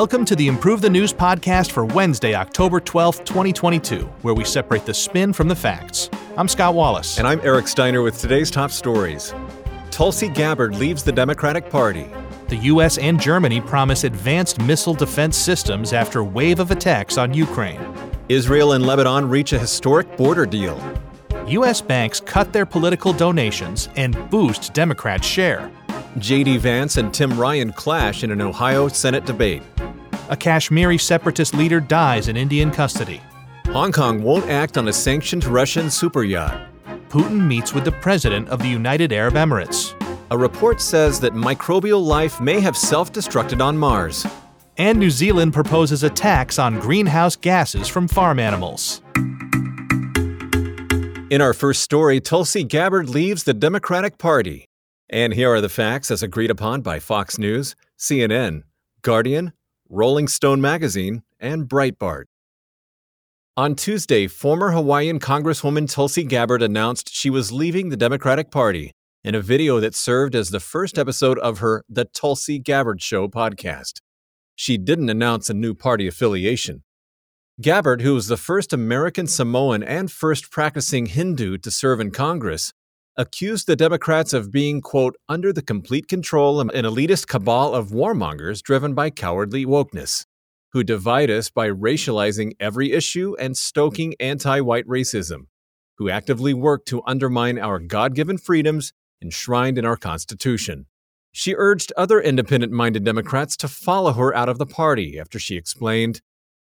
Welcome to the Improve the News podcast for Wednesday, October 12th, 2022, where we separate the spin from the facts. I'm Scott Wallace. And I'm Eric Steiner with today's top stories. Tulsi Gabbard leaves the Democratic Party. The U.S. and Germany promise advanced missile defense systems after wave of attacks on Ukraine. Israel and Lebanon reach a historic border deal. U.S. banks cut their political donations and boost Democrats' share. J.D. Vance and Tim Ryan clash in an Ohio Senate debate. A Kashmiri separatist leader dies in Indian custody. Hong Kong won't act on a sanctioned Russian super yacht. Putin meets with the president of the United Arab Emirates. A report says that microbial life may have self destructed on Mars. And New Zealand proposes a tax on greenhouse gases from farm animals. In our first story, Tulsi Gabbard leaves the Democratic Party. And here are the facts as agreed upon by Fox News, CNN, Guardian, Rolling Stone Magazine, and Breitbart. On Tuesday, former Hawaiian Congresswoman Tulsi Gabbard announced she was leaving the Democratic Party in a video that served as the first episode of her The Tulsi Gabbard Show podcast. She didn't announce a new party affiliation. Gabbard, who was the first American Samoan and first practicing Hindu to serve in Congress, accused the Democrats of being, quote, under the complete control of an elitist cabal of warmongers driven by cowardly wokeness, who divide us by racializing every issue and stoking anti white racism, who actively work to undermine our God given freedoms enshrined in our Constitution. She urged other independent minded Democrats to follow her out of the party after she explained,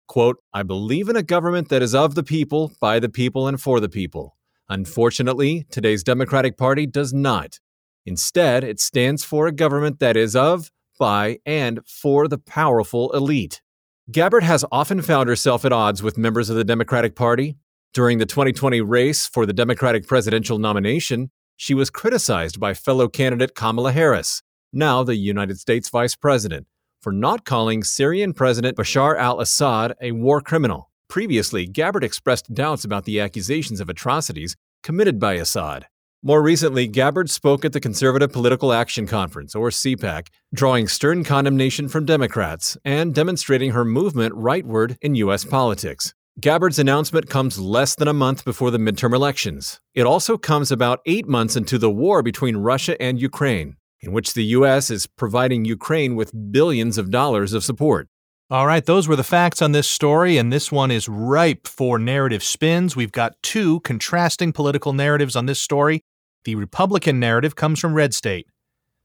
quote, I believe in a government that is of the people, by the people, and for the people. Unfortunately, today's Democratic Party does not. Instead, it stands for a government that is of, by, and for the powerful elite. Gabbard has often found herself at odds with members of the Democratic Party. During the 2020 race for the Democratic presidential nomination, she was criticized by fellow candidate Kamala Harris, now the United States Vice President, for not calling Syrian President Bashar al Assad a war criminal. Previously, Gabbard expressed doubts about the accusations of atrocities committed by Assad. More recently, Gabbard spoke at the Conservative Political Action Conference, or CPAC, drawing stern condemnation from Democrats and demonstrating her movement rightward in U.S. politics. Gabbard's announcement comes less than a month before the midterm elections. It also comes about eight months into the war between Russia and Ukraine, in which the U.S. is providing Ukraine with billions of dollars of support. All right, those were the facts on this story, and this one is ripe for narrative spins. We've got two contrasting political narratives on this story. The Republican narrative comes from Red State.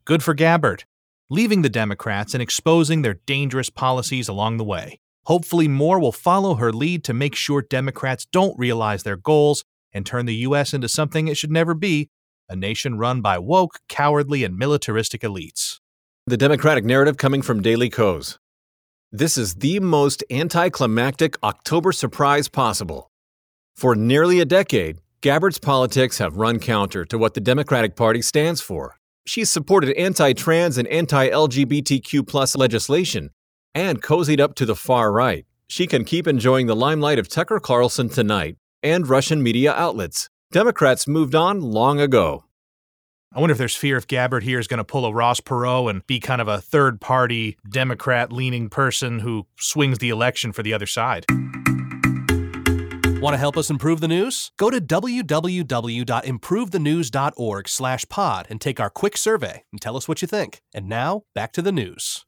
Good for Gabbard, leaving the Democrats and exposing their dangerous policies along the way. Hopefully, more will follow her lead to make sure Democrats don't realize their goals and turn the U.S. into something it should never be a nation run by woke, cowardly, and militaristic elites. The Democratic narrative coming from Daily Kos. This is the most anticlimactic October surprise possible. For nearly a decade, Gabbard's politics have run counter to what the Democratic Party stands for. She's supported anti trans and anti LGBTQ legislation and cozied up to the far right. She can keep enjoying the limelight of Tucker Carlson tonight and Russian media outlets. Democrats moved on long ago. I wonder if there's fear if Gabbard here is going to pull a Ross Perot and be kind of a third party Democrat leaning person who swings the election for the other side. Want to help us improve the news? Go to www.improvethenews.org slash pod and take our quick survey and tell us what you think. And now, back to the news.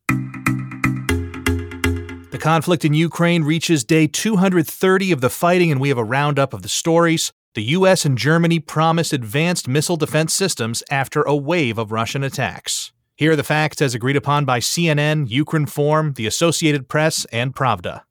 The conflict in Ukraine reaches day 230 of the fighting, and we have a roundup of the stories. The US and Germany promised advanced missile defense systems after a wave of Russian attacks. Here are the facts as agreed upon by CNN, Ukrinform, the Associated Press, and Pravda.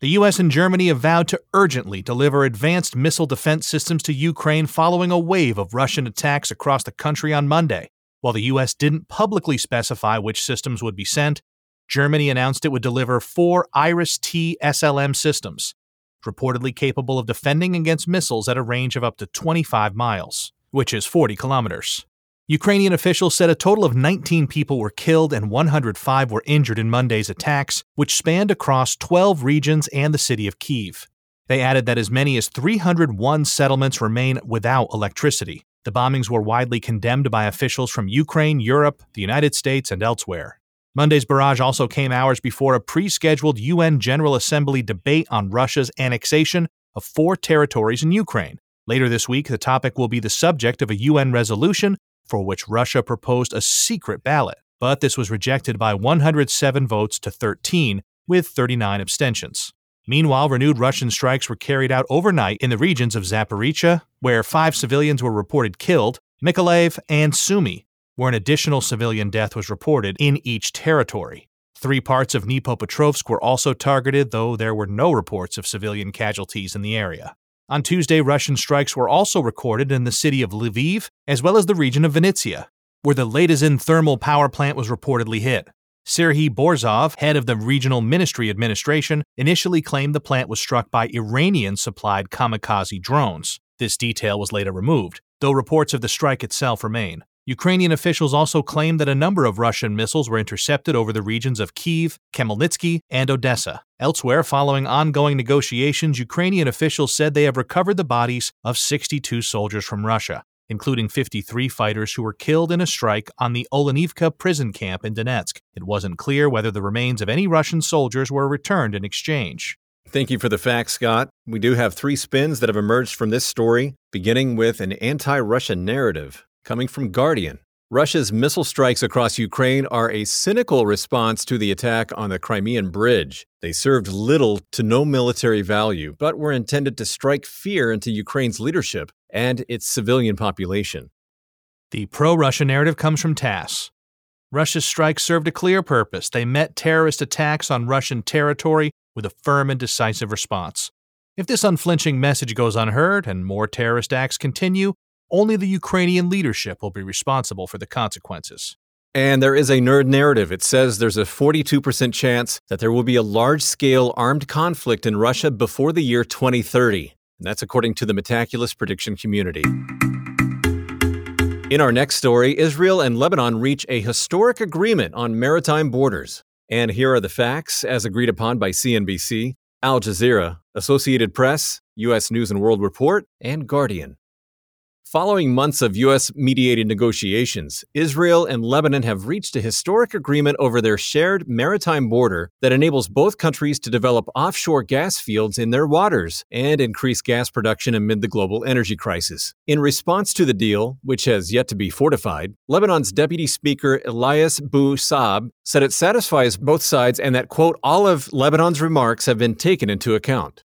The US and Germany have vowed to urgently deliver advanced missile defense systems to Ukraine following a wave of Russian attacks across the country on Monday. While the US didn't publicly specify which systems would be sent, Germany announced it would deliver four Iris T SLM systems, reportedly capable of defending against missiles at a range of up to 25 miles, which is 40 kilometers. Ukrainian officials said a total of 19 people were killed and 105 were injured in Monday's attacks, which spanned across 12 regions and the city of Kiev. They added that as many as 301 settlements remain without electricity. The bombings were widely condemned by officials from Ukraine, Europe, the United States, and elsewhere. Monday's barrage also came hours before a pre scheduled UN General Assembly debate on Russia's annexation of four territories in Ukraine. Later this week, the topic will be the subject of a UN resolution for which Russia proposed a secret ballot, but this was rejected by 107 votes to 13, with 39 abstentions. Meanwhile, renewed Russian strikes were carried out overnight in the regions of Zaporizhia, where five civilians were reported killed, Mykolaiv, and Sumy, where an additional civilian death was reported in each territory. Three parts of Dnipropetrovsk were also targeted, though there were no reports of civilian casualties in the area. On Tuesday, Russian strikes were also recorded in the city of Lviv, as well as the region of Vinnytsia, where the Ladyzhyn thermal power plant was reportedly hit. Serhiy Borzov, head of the Regional Ministry Administration, initially claimed the plant was struck by Iranian supplied kamikaze drones. This detail was later removed, though reports of the strike itself remain. Ukrainian officials also claim that a number of Russian missiles were intercepted over the regions of Kiev, Khmelnytsky, and Odessa. Elsewhere, following ongoing negotiations, Ukrainian officials said they have recovered the bodies of 62 soldiers from Russia, including 53 fighters who were killed in a strike on the Olenivka prison camp in Donetsk. It wasn't clear whether the remains of any Russian soldiers were returned in exchange. Thank you for the facts, Scott. We do have three spins that have emerged from this story, beginning with an anti Russian narrative coming from Guardian. Russia's missile strikes across Ukraine are a cynical response to the attack on the Crimean Bridge. They served little to no military value, but were intended to strike fear into Ukraine's leadership and its civilian population. The pro Russia narrative comes from TASS. Russia's strikes served a clear purpose. They met terrorist attacks on Russian territory with a firm and decisive response. If this unflinching message goes unheard and more terrorist acts continue, only the Ukrainian leadership will be responsible for the consequences. And there is a nerd narrative. It says there's a 42% chance that there will be a large scale armed conflict in Russia before the year 2030. And that's according to the Metaculus prediction community. In our next story, Israel and Lebanon reach a historic agreement on maritime borders. And here are the facts as agreed upon by CNBC, Al Jazeera, Associated Press, U.S. News and World Report, and Guardian. Following months of U.S. mediated negotiations, Israel and Lebanon have reached a historic agreement over their shared maritime border that enables both countries to develop offshore gas fields in their waters and increase gas production amid the global energy crisis. In response to the deal, which has yet to be fortified, Lebanon's Deputy Speaker Elias Bou Saab said it satisfies both sides and that, quote, all of Lebanon's remarks have been taken into account.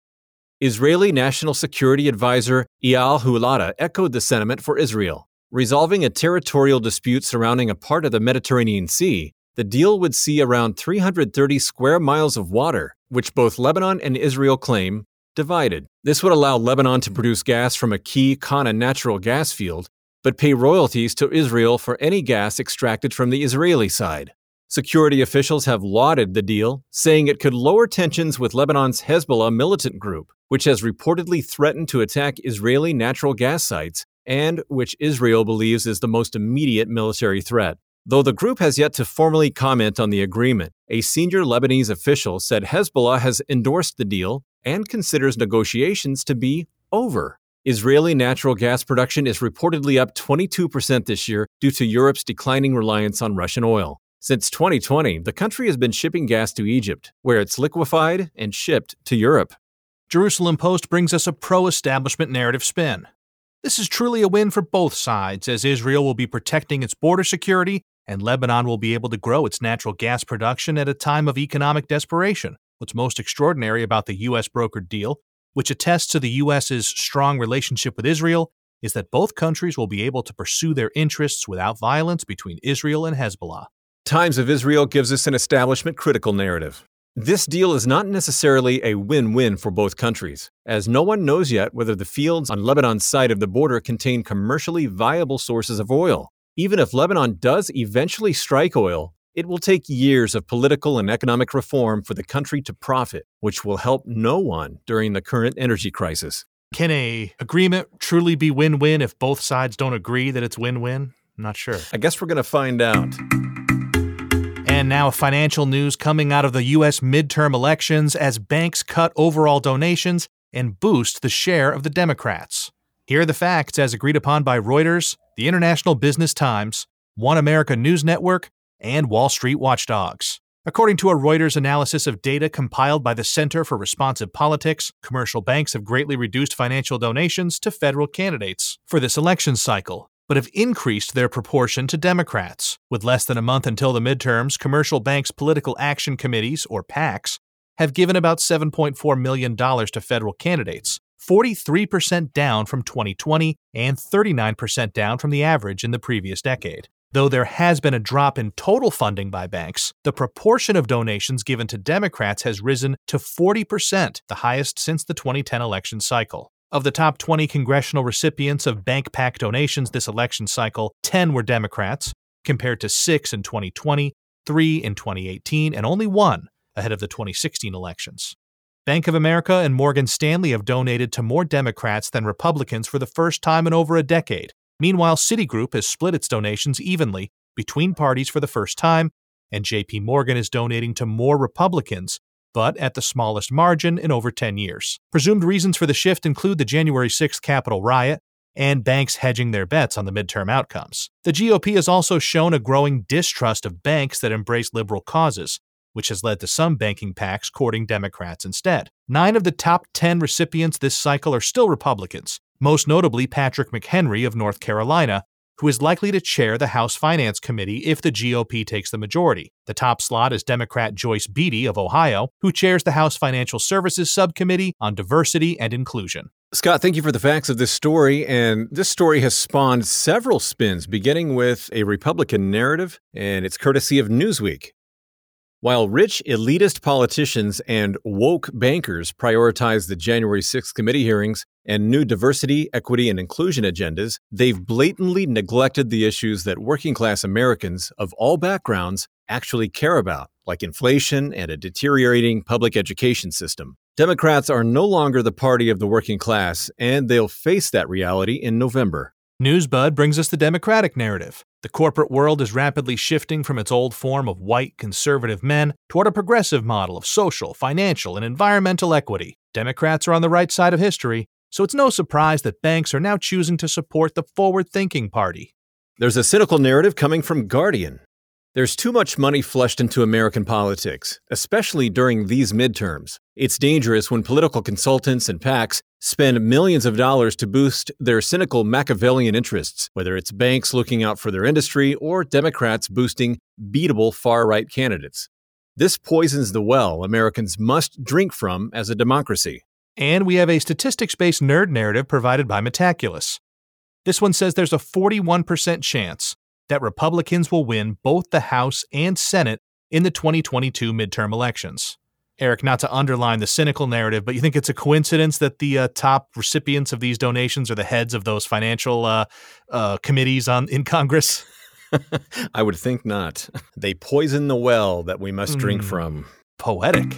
Israeli National Security Advisor Eyal Hulata echoed the sentiment for Israel. Resolving a territorial dispute surrounding a part of the Mediterranean Sea, the deal would see around 330 square miles of water, which both Lebanon and Israel claim, divided. This would allow Lebanon to produce gas from a key Qana natural gas field, but pay royalties to Israel for any gas extracted from the Israeli side. Security officials have lauded the deal, saying it could lower tensions with Lebanon's Hezbollah militant group, which has reportedly threatened to attack Israeli natural gas sites and which Israel believes is the most immediate military threat. Though the group has yet to formally comment on the agreement, a senior Lebanese official said Hezbollah has endorsed the deal and considers negotiations to be over. Israeli natural gas production is reportedly up 22% this year due to Europe's declining reliance on Russian oil. Since 2020, the country has been shipping gas to Egypt, where it's liquefied and shipped to Europe. Jerusalem Post brings us a pro establishment narrative spin. This is truly a win for both sides, as Israel will be protecting its border security and Lebanon will be able to grow its natural gas production at a time of economic desperation. What's most extraordinary about the U.S. brokered deal, which attests to the U.S.'s strong relationship with Israel, is that both countries will be able to pursue their interests without violence between Israel and Hezbollah. Times of Israel gives us an establishment critical narrative. This deal is not necessarily a win win for both countries, as no one knows yet whether the fields on Lebanon's side of the border contain commercially viable sources of oil. Even if Lebanon does eventually strike oil, it will take years of political and economic reform for the country to profit, which will help no one during the current energy crisis. Can a agreement truly be win-win if both sides don't agree that it's win-win? I'm not sure. I guess we're going to find out. And now, financial news coming out of the U.S. midterm elections as banks cut overall donations and boost the share of the Democrats. Here are the facts as agreed upon by Reuters, the International Business Times, One America News Network, and Wall Street watchdogs. According to a Reuters analysis of data compiled by the Center for Responsive Politics, commercial banks have greatly reduced financial donations to federal candidates for this election cycle, but have increased their proportion to Democrats. With less than a month until the midterms, commercial banks' political action committees, or PACs, have given about $7.4 million to federal candidates, 43% down from 2020 and 39% down from the average in the previous decade. Though there has been a drop in total funding by banks, the proportion of donations given to Democrats has risen to 40%, the highest since the 2010 election cycle. Of the top 20 congressional recipients of bank PAC donations this election cycle, 10 were Democrats, compared to 6 in 2020, 3 in 2018, and only 1 ahead of the 2016 elections. Bank of America and Morgan Stanley have donated to more Democrats than Republicans for the first time in over a decade, Meanwhile, Citigroup has split its donations evenly between parties for the first time, and JP Morgan is donating to more Republicans, but at the smallest margin in over 10 years. Presumed reasons for the shift include the January 6th Capitol riot and banks hedging their bets on the midterm outcomes. The GOP has also shown a growing distrust of banks that embrace liberal causes, which has led to some banking PACs courting Democrats instead. Nine of the top 10 recipients this cycle are still Republicans, most notably Patrick McHenry of North Carolina, who is likely to chair the House Finance Committee if the GOP takes the majority. The top slot is Democrat Joyce Beatty of Ohio, who chairs the House Financial Services Subcommittee on Diversity and Inclusion. Scott, thank you for the facts of this story. And this story has spawned several spins, beginning with a Republican narrative, and it's courtesy of Newsweek. While rich, elitist politicians and woke bankers prioritize the January 6th committee hearings and new diversity, equity, and inclusion agendas, they've blatantly neglected the issues that working class Americans of all backgrounds actually care about, like inflation and a deteriorating public education system. Democrats are no longer the party of the working class, and they'll face that reality in November. Newsbud brings us the Democratic narrative. The corporate world is rapidly shifting from its old form of white conservative men toward a progressive model of social, financial, and environmental equity. Democrats are on the right side of history, so it's no surprise that banks are now choosing to support the forward thinking party. There's a cynical narrative coming from Guardian. There's too much money flushed into American politics, especially during these midterms. It's dangerous when political consultants and PACs spend millions of dollars to boost their cynical Machiavellian interests, whether it's banks looking out for their industry or Democrats boosting beatable far right candidates. This poisons the well Americans must drink from as a democracy. And we have a statistics based nerd narrative provided by Metaculus. This one says there's a 41% chance that Republicans will win both the House and Senate in the 2022 midterm elections. Eric, not to underline the cynical narrative, but you think it's a coincidence that the uh, top recipients of these donations are the heads of those financial uh, uh, committees on in Congress? I would think not. They poison the well that we must mm, drink hmm. from. Poetic.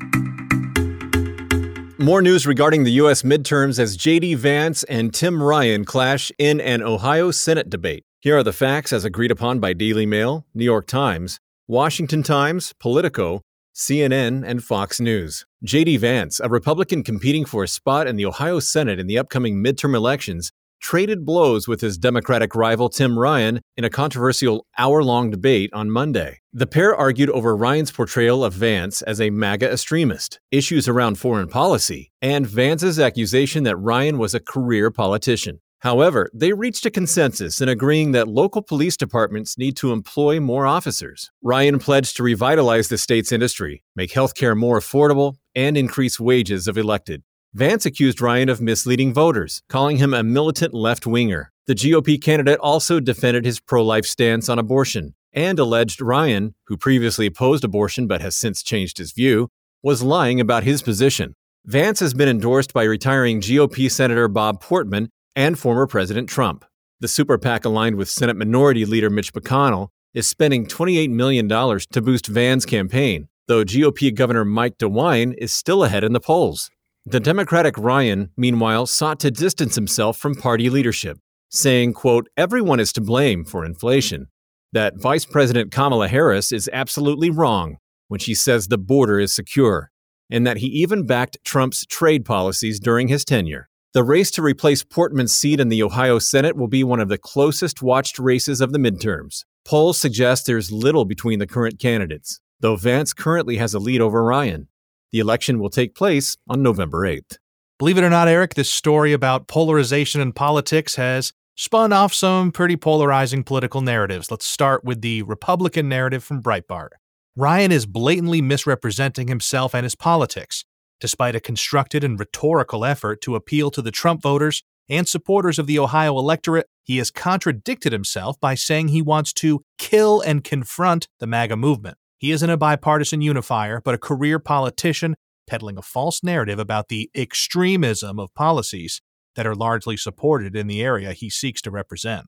More news regarding the U.S. midterms as J.D. Vance and Tim Ryan clash in an Ohio Senate debate. Here are the facts as agreed upon by Daily Mail, New York Times, Washington Times, Politico, CNN, and Fox News. J.D. Vance, a Republican competing for a spot in the Ohio Senate in the upcoming midterm elections, traded blows with his Democratic rival Tim Ryan in a controversial hour long debate on Monday. The pair argued over Ryan's portrayal of Vance as a MAGA extremist, issues around foreign policy, and Vance's accusation that Ryan was a career politician. However, they reached a consensus in agreeing that local police departments need to employ more officers. Ryan pledged to revitalize the state's industry, make healthcare more affordable, and increase wages of elected. Vance accused Ryan of misleading voters, calling him a militant left winger. The GOP candidate also defended his pro life stance on abortion and alleged Ryan, who previously opposed abortion but has since changed his view, was lying about his position. Vance has been endorsed by retiring GOP Senator Bob Portman and former President Trump. The super PAC aligned with Senate Minority Leader Mitch McConnell is spending $28 million to boost Vance's campaign, though GOP Governor Mike DeWine is still ahead in the polls. The Democratic Ryan, meanwhile, sought to distance himself from party leadership, saying, quote, everyone is to blame for inflation, that Vice President Kamala Harris is absolutely wrong when she says the border is secure, and that he even backed Trump's trade policies during his tenure. The race to replace Portman's seat in the Ohio Senate will be one of the closest watched races of the midterms. Polls suggest there's little between the current candidates, though Vance currently has a lead over Ryan. The election will take place on November 8th. Believe it or not, Eric, this story about polarization in politics has spun off some pretty polarizing political narratives. Let's start with the Republican narrative from Breitbart. Ryan is blatantly misrepresenting himself and his politics. Despite a constructed and rhetorical effort to appeal to the Trump voters and supporters of the Ohio electorate, he has contradicted himself by saying he wants to kill and confront the MAGA movement. He isn't a bipartisan unifier, but a career politician peddling a false narrative about the extremism of policies that are largely supported in the area he seeks to represent.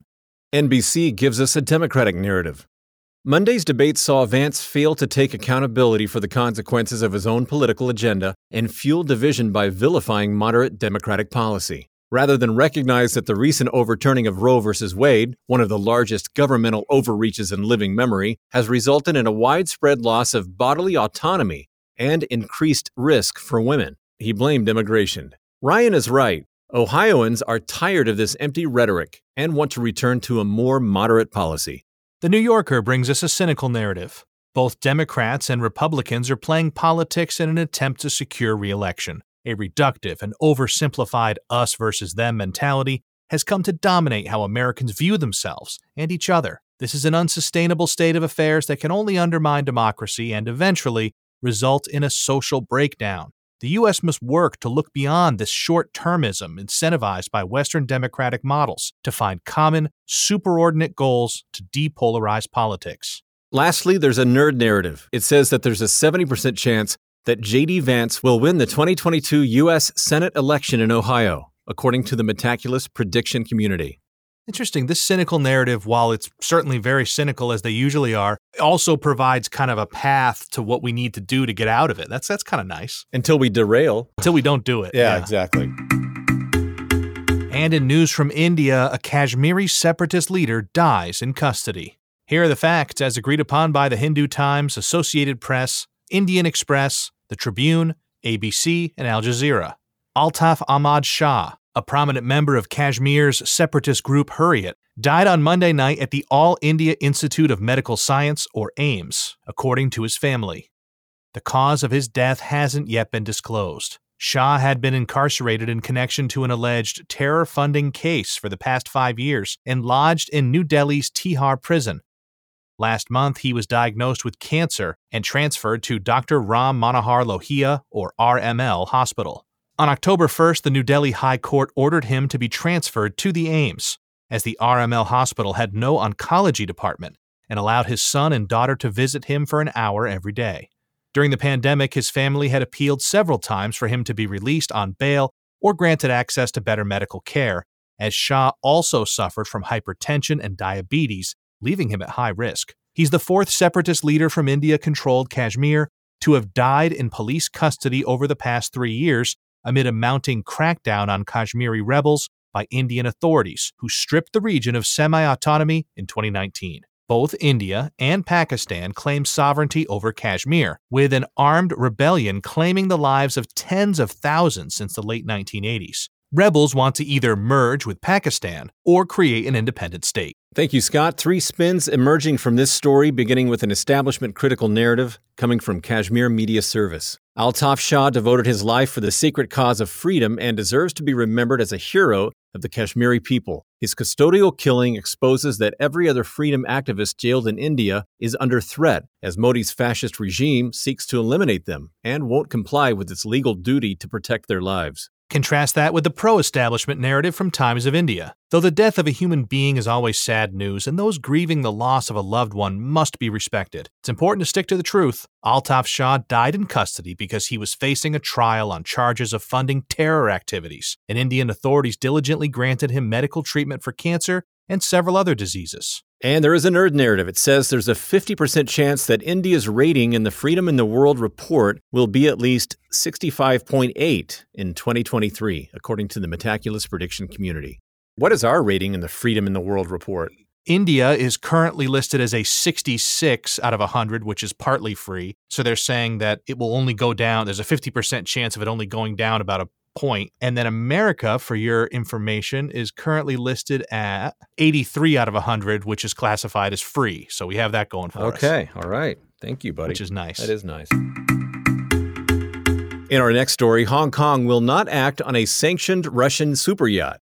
NBC gives us a Democratic narrative. Monday's debate saw Vance fail to take accountability for the consequences of his own political agenda and fuel division by vilifying moderate Democratic policy. Rather than recognize that the recent overturning of Roe v. Wade, one of the largest governmental overreaches in living memory, has resulted in a widespread loss of bodily autonomy and increased risk for women, he blamed immigration. Ryan is right. Ohioans are tired of this empty rhetoric and want to return to a more moderate policy. The New Yorker brings us a cynical narrative. Both Democrats and Republicans are playing politics in an attempt to secure re election. A reductive and oversimplified us versus them mentality has come to dominate how Americans view themselves and each other. This is an unsustainable state of affairs that can only undermine democracy and eventually result in a social breakdown. The U.S. must work to look beyond this short termism incentivized by Western democratic models to find common, superordinate goals to depolarize politics. Lastly, there's a nerd narrative. It says that there's a 70% chance that J.D. Vance will win the 2022 U.S. Senate election in Ohio, according to the Metaculus prediction community. Interesting. This cynical narrative, while it's certainly very cynical as they usually are, also provides kind of a path to what we need to do to get out of it. That's that's kind of nice. Until we derail. Until we don't do it. yeah, yeah. exactly. And in news from India, a Kashmiri separatist leader dies in custody. Here are the facts as agreed upon by the Hindu Times, Associated Press, Indian Express, the Tribune, ABC, and Al Jazeera. Altaf Ahmad Shah, a prominent member of Kashmir's separatist group Hurriyat, died on Monday night at the All India Institute of Medical Science, or AIIMS, according to his family. The cause of his death hasn't yet been disclosed. Shah had been incarcerated in connection to an alleged terror funding case for the past five years and lodged in New Delhi's Tihar prison. Last month, he was diagnosed with cancer and transferred to Dr. Ram Manohar Lohia, or RML, hospital. On October 1st, the New Delhi High Court ordered him to be transferred to the AIIMS, as the RML hospital had no oncology department and allowed his son and daughter to visit him for an hour every day. During the pandemic, his family had appealed several times for him to be released on bail or granted access to better medical care, as Shah also suffered from hypertension and diabetes, leaving him at high risk. He's the fourth separatist leader from India controlled Kashmir to have died in police custody over the past three years amid a mounting crackdown on Kashmiri rebels by Indian authorities, who stripped the region of semi autonomy in 2019. Both India and Pakistan claim sovereignty over Kashmir, with an armed rebellion claiming the lives of tens of thousands since the late 1980s. Rebels want to either merge with Pakistan or create an independent state. Thank you, Scott. Three spins emerging from this story, beginning with an establishment critical narrative coming from Kashmir Media Service. Altaf Shah devoted his life for the sacred cause of freedom and deserves to be remembered as a hero of the Kashmiri people. His custodial killing exposes that every other freedom activist jailed in India is under threat as Modi's fascist regime seeks to eliminate them and won't comply with its legal duty to protect their lives. Contrast that with the pro establishment narrative from Times of India. Though the death of a human being is always sad news, and those grieving the loss of a loved one must be respected, it's important to stick to the truth. Altaf Shah died in custody because he was facing a trial on charges of funding terror activities, and Indian authorities diligently granted him medical treatment for cancer and several other diseases. And there is a nerd narrative. It says there's a 50% chance that India's rating in the Freedom in the World report will be at least 65.8 in 2023, according to the Metaculus prediction community. What is our rating in the Freedom in the World report? India is currently listed as a 66 out of 100, which is partly free. So they're saying that it will only go down. There's a 50% chance of it only going down about a point. And then America, for your information, is currently listed at 83 out of 100, which is classified as free. So we have that going for us. Okay. All right. Thank you, buddy. Which is nice. That is nice. In our next story, Hong Kong will not act on a sanctioned Russian super yacht.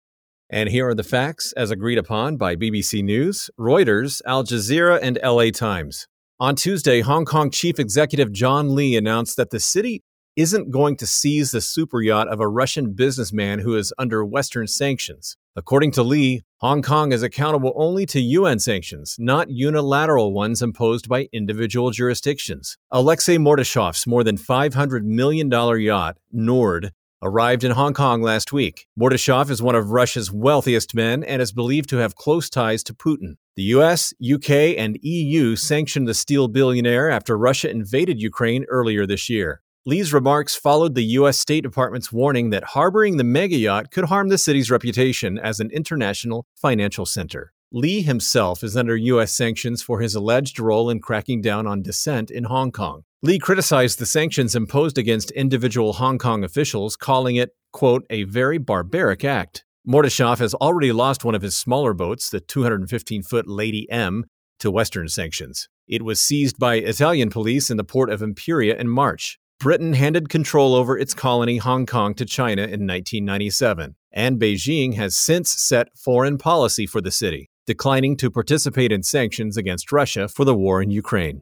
And here are the facts as agreed upon by BBC News, Reuters, Al Jazeera, and LA Times. On Tuesday, Hong Kong Chief Executive John Lee announced that the city isn't going to seize the super yacht of a Russian businessman who is under Western sanctions. According to Lee, Hong Kong is accountable only to UN sanctions, not unilateral ones imposed by individual jurisdictions. Alexei Mordashov's more than $500 million yacht, Nord, arrived in Hong Kong last week. Mordashov is one of Russia's wealthiest men and is believed to have close ties to Putin. The US, UK, and EU sanctioned the steel billionaire after Russia invaded Ukraine earlier this year. Lee's remarks followed the U.S. State Department's warning that harboring the mega yacht could harm the city's reputation as an international financial center. Lee himself is under U.S. sanctions for his alleged role in cracking down on dissent in Hong Kong. Lee criticized the sanctions imposed against individual Hong Kong officials, calling it, quote, a very barbaric act. Mordashov has already lost one of his smaller boats, the 215 foot Lady M, to Western sanctions. It was seized by Italian police in the port of Imperia in March. Britain handed control over its colony Hong Kong to China in 1997, and Beijing has since set foreign policy for the city, declining to participate in sanctions against Russia for the war in Ukraine.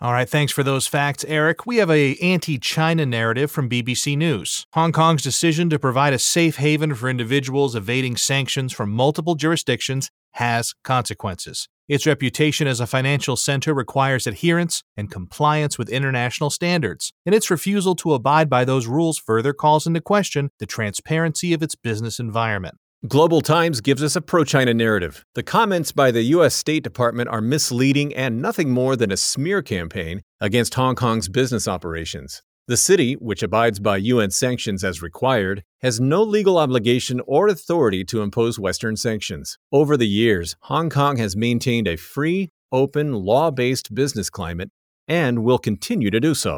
All right, thanks for those facts, Eric. We have a anti-China narrative from BBC News. Hong Kong's decision to provide a safe haven for individuals evading sanctions from multiple jurisdictions has consequences. Its reputation as a financial center requires adherence and compliance with international standards, and its refusal to abide by those rules further calls into question the transparency of its business environment. Global Times gives us a pro China narrative. The comments by the U.S. State Department are misleading and nothing more than a smear campaign against Hong Kong's business operations. The city, which abides by UN sanctions as required, has no legal obligation or authority to impose Western sanctions. Over the years, Hong Kong has maintained a free, open, law based business climate and will continue to do so.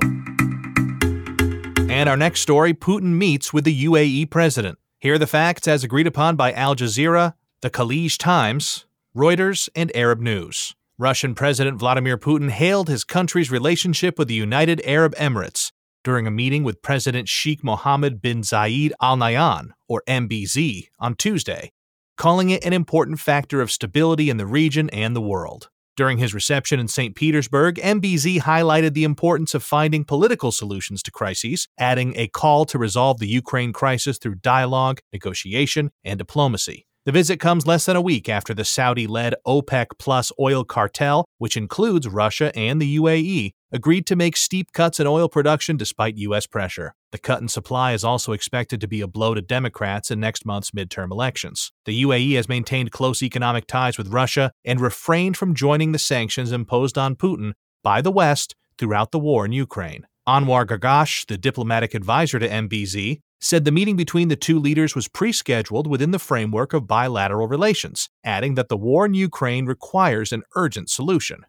And our next story Putin meets with the UAE president. Here are the facts as agreed upon by Al Jazeera, the Khaleej Times, Reuters, and Arab News. Russian President Vladimir Putin hailed his country's relationship with the United Arab Emirates during a meeting with President Sheikh Mohammed bin Zayed Al Nahyan, or MBZ, on Tuesday, calling it an important factor of stability in the region and the world. During his reception in St. Petersburg, MBZ highlighted the importance of finding political solutions to crises, adding a call to resolve the Ukraine crisis through dialogue, negotiation, and diplomacy. The visit comes less than a week after the Saudi led OPEC Plus oil cartel, which includes Russia and the UAE, agreed to make steep cuts in oil production despite U.S. pressure. The cut in supply is also expected to be a blow to Democrats in next month's midterm elections. The UAE has maintained close economic ties with Russia and refrained from joining the sanctions imposed on Putin by the West throughout the war in Ukraine. Anwar Gargash, the diplomatic advisor to MBZ, said the meeting between the two leaders was pre scheduled within the framework of bilateral relations, adding that the war in Ukraine requires an urgent solution.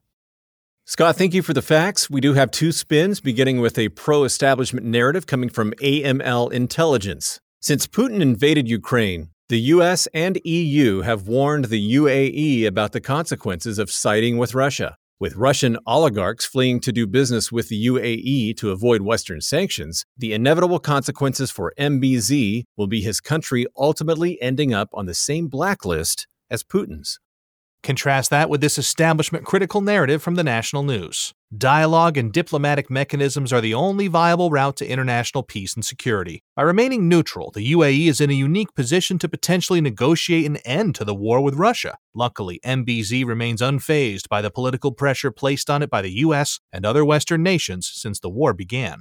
Scott, thank you for the facts. We do have two spins, beginning with a pro establishment narrative coming from AML Intelligence. Since Putin invaded Ukraine, the US and EU have warned the UAE about the consequences of siding with Russia. With Russian oligarchs fleeing to do business with the UAE to avoid Western sanctions, the inevitable consequences for MBZ will be his country ultimately ending up on the same blacklist as Putin's. Contrast that with this establishment critical narrative from the national news. Dialogue and diplomatic mechanisms are the only viable route to international peace and security. By remaining neutral, the UAE is in a unique position to potentially negotiate an end to the war with Russia. Luckily, MBZ remains unfazed by the political pressure placed on it by the US and other Western nations since the war began.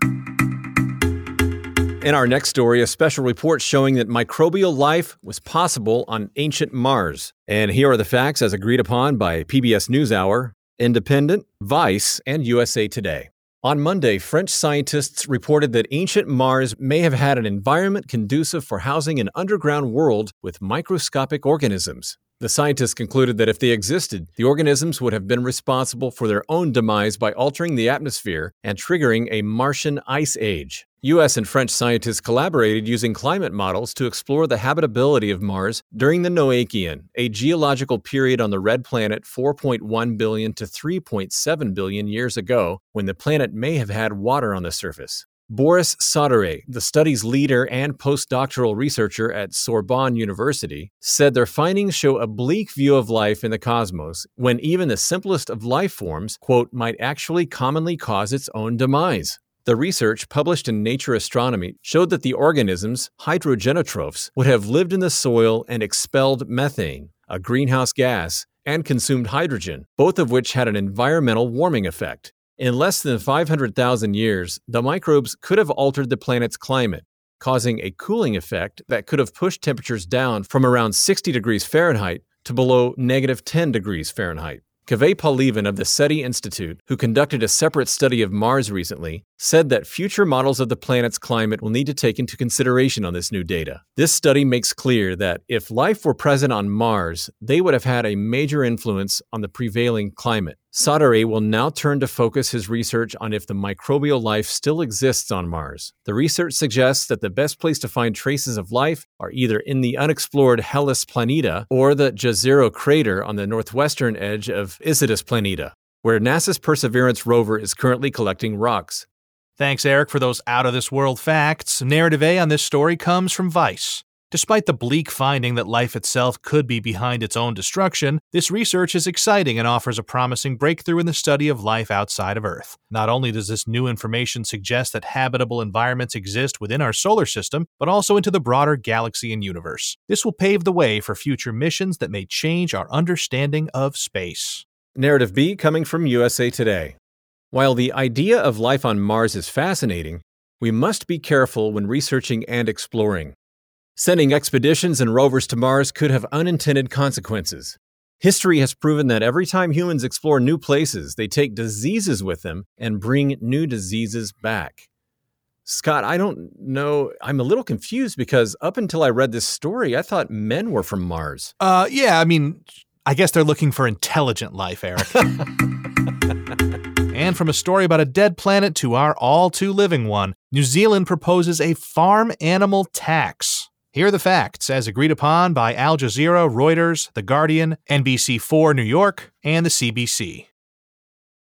In our next story, a special report showing that microbial life was possible on ancient Mars. And here are the facts as agreed upon by PBS NewsHour, Independent, Vice, and USA Today. On Monday, French scientists reported that ancient Mars may have had an environment conducive for housing an underground world with microscopic organisms. The scientists concluded that if they existed, the organisms would have been responsible for their own demise by altering the atmosphere and triggering a Martian ice age. US and French scientists collaborated using climate models to explore the habitability of Mars during the Noachian, a geological period on the red planet 4.1 billion to 3.7 billion years ago, when the planet may have had water on the surface. Boris Sauterey, the study's leader and postdoctoral researcher at Sorbonne University, said their findings show a bleak view of life in the cosmos when even the simplest of life forms, quote, might actually commonly cause its own demise. The research published in Nature Astronomy showed that the organisms, hydrogenotrophs, would have lived in the soil and expelled methane, a greenhouse gas, and consumed hydrogen, both of which had an environmental warming effect. In less than 500,000 years, the microbes could have altered the planet's climate, causing a cooling effect that could have pushed temperatures down from around 60 degrees Fahrenheit to below negative 10 degrees Fahrenheit. Kaveh Pahlevan of the SETI Institute, who conducted a separate study of Mars recently, said that future models of the planet's climate will need to take into consideration on this new data. This study makes clear that if life were present on Mars, they would have had a major influence on the prevailing climate. Sauterey will now turn to focus his research on if the microbial life still exists on Mars. The research suggests that the best place to find traces of life are either in the unexplored Hellas Planitia or the Jezero crater on the northwestern edge of Isidis Planitia, where NASA's Perseverance rover is currently collecting rocks. Thanks, Eric, for those out of this world facts. Narrative A on this story comes from Vice. Despite the bleak finding that life itself could be behind its own destruction, this research is exciting and offers a promising breakthrough in the study of life outside of Earth. Not only does this new information suggest that habitable environments exist within our solar system, but also into the broader galaxy and universe. This will pave the way for future missions that may change our understanding of space. Narrative B coming from USA Today. While the idea of life on Mars is fascinating, we must be careful when researching and exploring. Sending expeditions and rovers to Mars could have unintended consequences. History has proven that every time humans explore new places, they take diseases with them and bring new diseases back. Scott, I don't know. I'm a little confused because up until I read this story, I thought men were from Mars. Uh, yeah, I mean, I guess they're looking for intelligent life, Eric. and from a story about a dead planet to our all too living one, New Zealand proposes a farm animal tax. Here are the facts, as agreed upon by Al Jazeera, Reuters, The Guardian, NBC4 New York, and the CBC.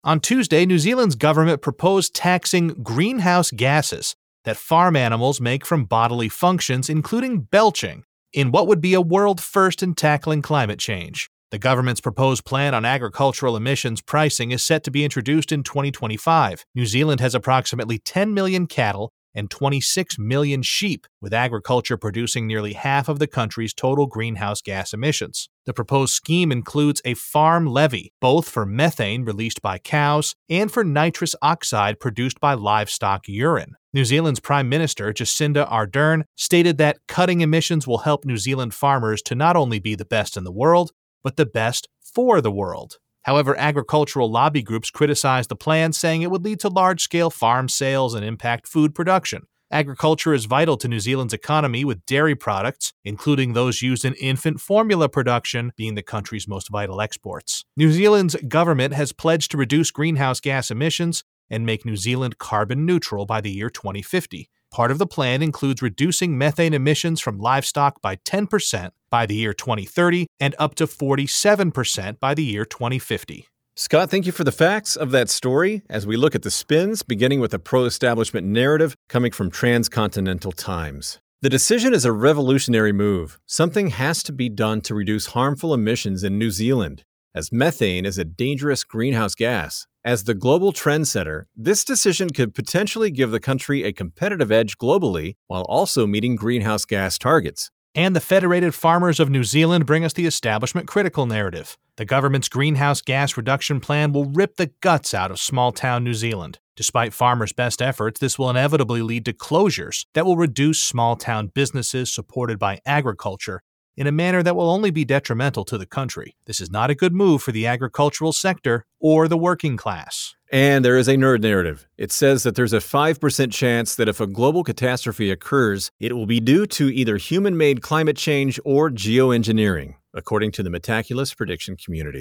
On Tuesday, New Zealand's government proposed taxing greenhouse gases that farm animals make from bodily functions, including belching, in what would be a world first in tackling climate change. The government's proposed plan on agricultural emissions pricing is set to be introduced in 2025. New Zealand has approximately 10 million cattle and 26 million sheep, with agriculture producing nearly half of the country's total greenhouse gas emissions. The proposed scheme includes a farm levy, both for methane released by cows and for nitrous oxide produced by livestock urine. New Zealand's Prime Minister, Jacinda Ardern, stated that cutting emissions will help New Zealand farmers to not only be the best in the world, but the best for the world. However, agricultural lobby groups criticized the plan, saying it would lead to large scale farm sales and impact food production. Agriculture is vital to New Zealand's economy, with dairy products, including those used in infant formula production, being the country's most vital exports. New Zealand's government has pledged to reduce greenhouse gas emissions and make New Zealand carbon neutral by the year 2050. Part of the plan includes reducing methane emissions from livestock by 10% by the year 2030 and up to 47% by the year 2050. Scott, thank you for the facts of that story as we look at the spins, beginning with a pro establishment narrative coming from Transcontinental Times. The decision is a revolutionary move. Something has to be done to reduce harmful emissions in New Zealand, as methane is a dangerous greenhouse gas. As the global trendsetter, this decision could potentially give the country a competitive edge globally while also meeting greenhouse gas targets. And the Federated Farmers of New Zealand bring us the establishment critical narrative. The government's greenhouse gas reduction plan will rip the guts out of small town New Zealand. Despite farmers' best efforts, this will inevitably lead to closures that will reduce small town businesses supported by agriculture in a manner that will only be detrimental to the country. This is not a good move for the agricultural sector or the working class. And there is a nerd narrative. It says that there's a 5% chance that if a global catastrophe occurs, it will be due to either human made climate change or geoengineering, according to the Metaculus prediction community.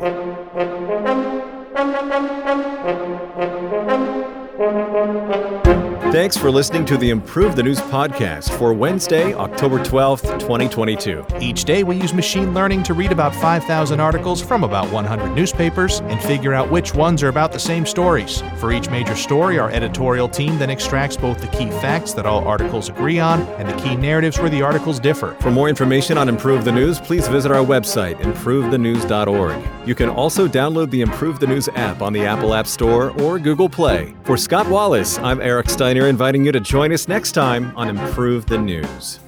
Thanks for listening to the Improve the News podcast for Wednesday, October 12th, 2022. Each day, we use machine learning to read about 5,000 articles from about 100 newspapers and figure out which ones are about the same stories. For each major story, our editorial team then extracts both the key facts that all articles agree on and the key narratives where the articles differ. For more information on Improve the News, please visit our website, improvethenews.org. You can also download the Improve the News app on the Apple App Store or Google Play. For Scott Wallace, I'm Eric Steiner inviting you to join us next time on Improve the News.